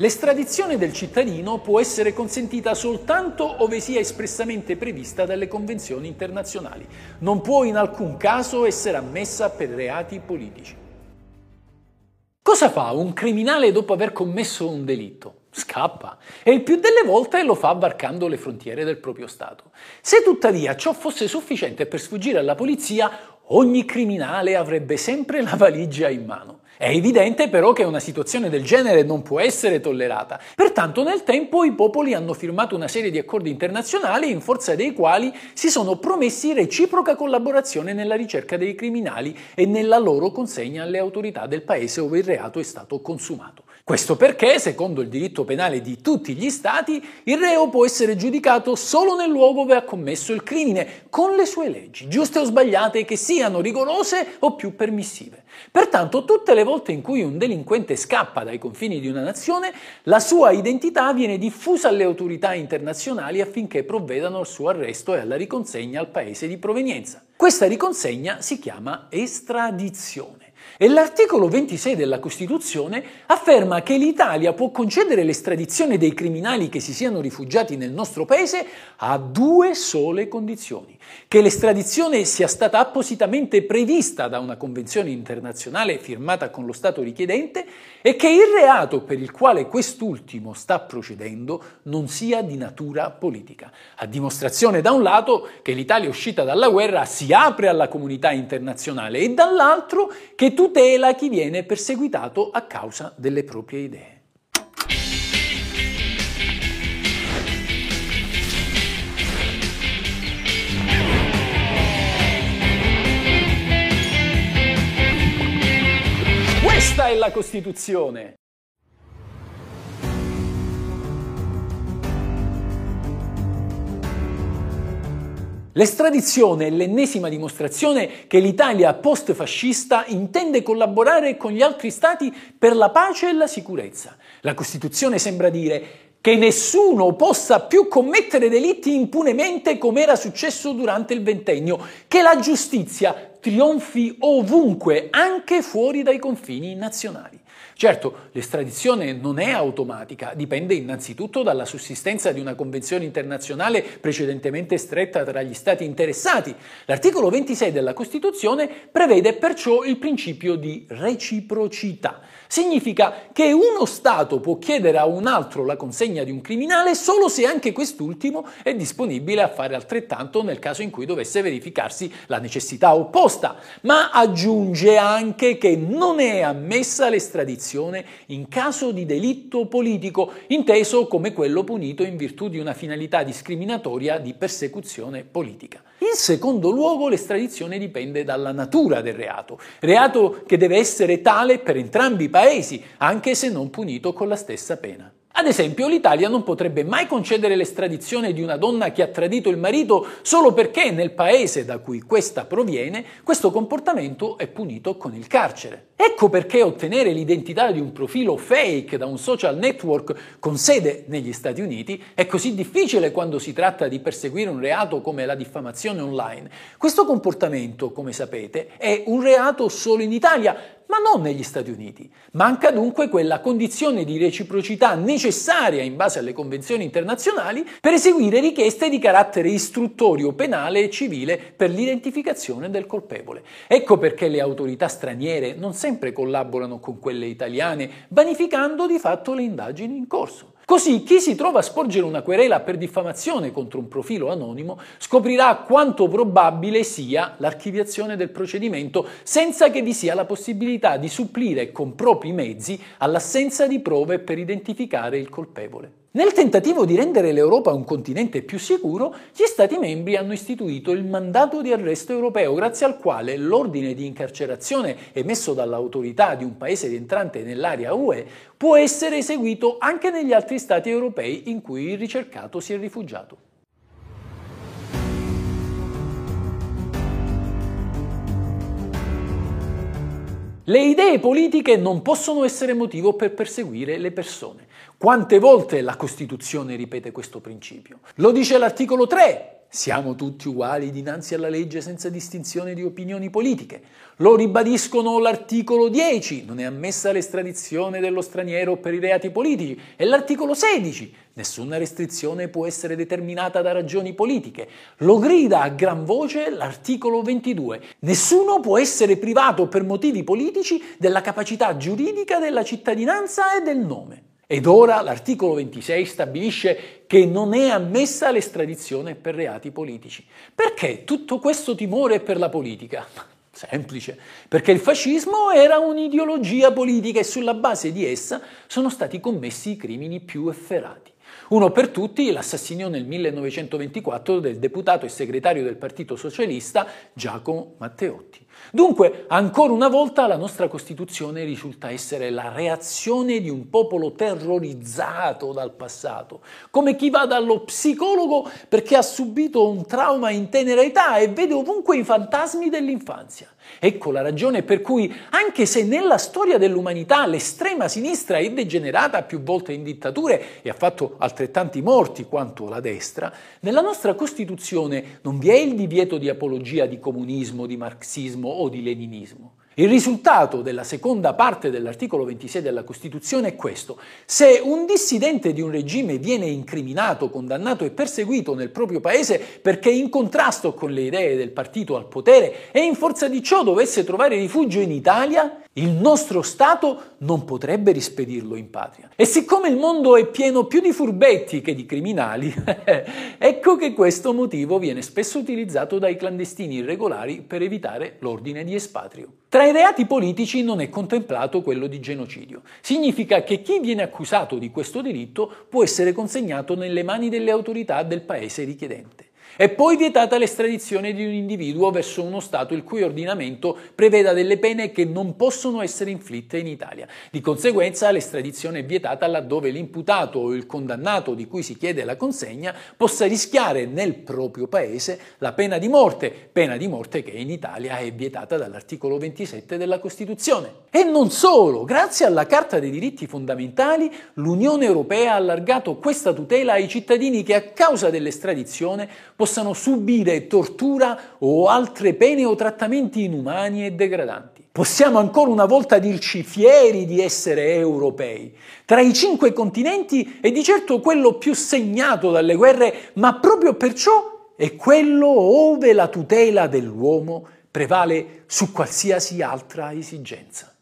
L'estradizione del cittadino può essere consentita soltanto ove sia espressamente prevista dalle convenzioni internazionali. Non può in alcun caso essere ammessa per reati politici. Cosa fa un criminale dopo aver commesso un delitto? Scappa e il più delle volte lo fa varcando le frontiere del proprio Stato. Se tuttavia ciò fosse sufficiente per sfuggire alla polizia, ogni criminale avrebbe sempre la valigia in mano. È evidente però che una situazione del genere non può essere tollerata. Pertanto nel tempo i popoli hanno firmato una serie di accordi internazionali in forza dei quali si sono promessi reciproca collaborazione nella ricerca dei criminali e nella loro consegna alle autorità del paese dove il reato è stato consumato. Questo perché, secondo il diritto penale di tutti gli Stati, il reo può essere giudicato solo nel luogo dove ha commesso il crimine, con le sue leggi, giuste o sbagliate, che siano rigorose o più permissive. Pertanto, tutte le volte in cui un delinquente scappa dai confini di una nazione, la sua identità viene diffusa alle autorità internazionali affinché provvedano al suo arresto e alla riconsegna al paese di provenienza. Questa riconsegna si chiama estradizione. E l'articolo 26 della Costituzione afferma che l'Italia può concedere l'estradizione dei criminali che si siano rifugiati nel nostro paese a due sole condizioni. Che l'estradizione sia stata appositamente prevista da una convenzione internazionale firmata con lo Stato richiedente e che il reato per il quale quest'ultimo sta procedendo non sia di natura politica. A dimostrazione da un lato che l'Italia uscita dalla guerra si apre alla comunità internazionale e dall'altro che tutela chi viene perseguitato a causa delle proprie idee. Questa è la Costituzione. L'estradizione è l'ennesima dimostrazione che l'Italia post-fascista intende collaborare con gli altri stati per la pace e la sicurezza. La Costituzione sembra dire che nessuno possa più commettere delitti impunemente come era successo durante il ventennio, che la giustizia trionfi ovunque, anche fuori dai confini nazionali. Certo, l'estradizione non è automatica, dipende innanzitutto dalla sussistenza di una convenzione internazionale precedentemente stretta tra gli Stati interessati. L'articolo 26 della Costituzione prevede perciò il principio di reciprocità. Significa che uno Stato può chiedere a un altro la consegna di un criminale solo se anche quest'ultimo è disponibile a fare altrettanto nel caso in cui dovesse verificarsi la necessità opposta, ma aggiunge anche che non è ammessa l'estradizione in caso di delitto politico, inteso come quello punito in virtù di una finalità discriminatoria di persecuzione politica. In secondo luogo, l'estradizione dipende dalla natura del reato, reato che deve essere tale per entrambi i paesi, anche se non punito con la stessa pena. Ad esempio, l'Italia non potrebbe mai concedere l'estradizione di una donna che ha tradito il marito solo perché nel paese da cui questa proviene questo comportamento è punito con il carcere. Ecco perché ottenere l'identità di un profilo fake da un social network con sede negli Stati Uniti è così difficile quando si tratta di perseguire un reato come la diffamazione online. Questo comportamento, come sapete, è un reato solo in Italia, ma non negli Stati Uniti. Manca dunque quella condizione di reciprocità necessaria in base alle convenzioni internazionali per eseguire richieste di carattere istruttorio, penale e civile per l'identificazione del colpevole. Ecco perché le autorità straniere non sempre collaborano con quelle italiane, vanificando di fatto le indagini in corso. Così chi si trova a sporgere una querela per diffamazione contro un profilo anonimo scoprirà quanto probabile sia l'archiviazione del procedimento senza che vi sia la possibilità di supplire con propri mezzi all'assenza di prove per identificare il colpevole. Nel tentativo di rendere l'Europa un continente più sicuro, gli Stati membri hanno istituito il mandato di arresto europeo, grazie al quale l'ordine di incarcerazione emesso dall'autorità di un paese rientrante nell'area UE può essere eseguito anche negli altri Stati europei in cui il ricercato si è rifugiato. Le idee politiche non possono essere motivo per perseguire le persone. Quante volte la Costituzione ripete questo principio? Lo dice l'articolo 3, Siamo tutti uguali dinanzi alla legge senza distinzione di opinioni politiche. Lo ribadiscono l'articolo 10, non è ammessa l'estradizione dello straniero per i reati politici, e l'articolo 16, nessuna restrizione può essere determinata da ragioni politiche. Lo grida a gran voce l'articolo 22, nessuno può essere privato per motivi politici della capacità giuridica della cittadinanza e del nome. Ed ora l'articolo 26 stabilisce che non è ammessa l'estradizione per reati politici. Perché tutto questo timore per la politica? Semplice, perché il fascismo era un'ideologia politica e sulla base di essa sono stati commessi i crimini più efferati. Uno per tutti, l'assassinio nel 1924 del deputato e segretario del Partito Socialista Giacomo Matteotti. Dunque, ancora una volta la nostra Costituzione risulta essere la reazione di un popolo terrorizzato dal passato, come chi va dallo psicologo perché ha subito un trauma in tenera età e vede ovunque i fantasmi dell'infanzia. Ecco la ragione per cui, anche se nella storia dell'umanità l'estrema sinistra è degenerata più volte in dittature e ha fatto altrettanti morti quanto la destra, nella nostra Costituzione non vi è il divieto di apologia di comunismo, di marxismo o di leninismo. Il risultato della seconda parte dell'articolo 26 della Costituzione è questo. Se un dissidente di un regime viene incriminato, condannato e perseguito nel proprio paese perché in contrasto con le idee del partito al potere e in forza di ciò dovesse trovare rifugio in Italia, il nostro Stato non potrebbe rispedirlo in patria. E siccome il mondo è pieno più di furbetti che di criminali, ecco che questo motivo viene spesso utilizzato dai clandestini irregolari per evitare l'ordine di espatrio. Tra i reati politici non è contemplato quello di genocidio. Significa che chi viene accusato di questo diritto può essere consegnato nelle mani delle autorità del paese richiedente. È poi vietata l'estradizione di un individuo verso uno Stato il cui ordinamento preveda delle pene che non possono essere inflitte in Italia. Di conseguenza l'estradizione è vietata laddove l'imputato o il condannato di cui si chiede la consegna possa rischiare nel proprio paese la pena di morte, pena di morte che in Italia è vietata dall'articolo 27 della Costituzione. E non solo, grazie alla Carta dei diritti fondamentali l'Unione Europea ha allargato questa tutela ai cittadini che a causa dell'estradizione possono possano subire tortura o altre pene o trattamenti inumani e degradanti. Possiamo ancora una volta dirci fieri di essere europei. Tra i cinque continenti è di certo quello più segnato dalle guerre, ma proprio perciò è quello ove la tutela dell'uomo prevale su qualsiasi altra esigenza.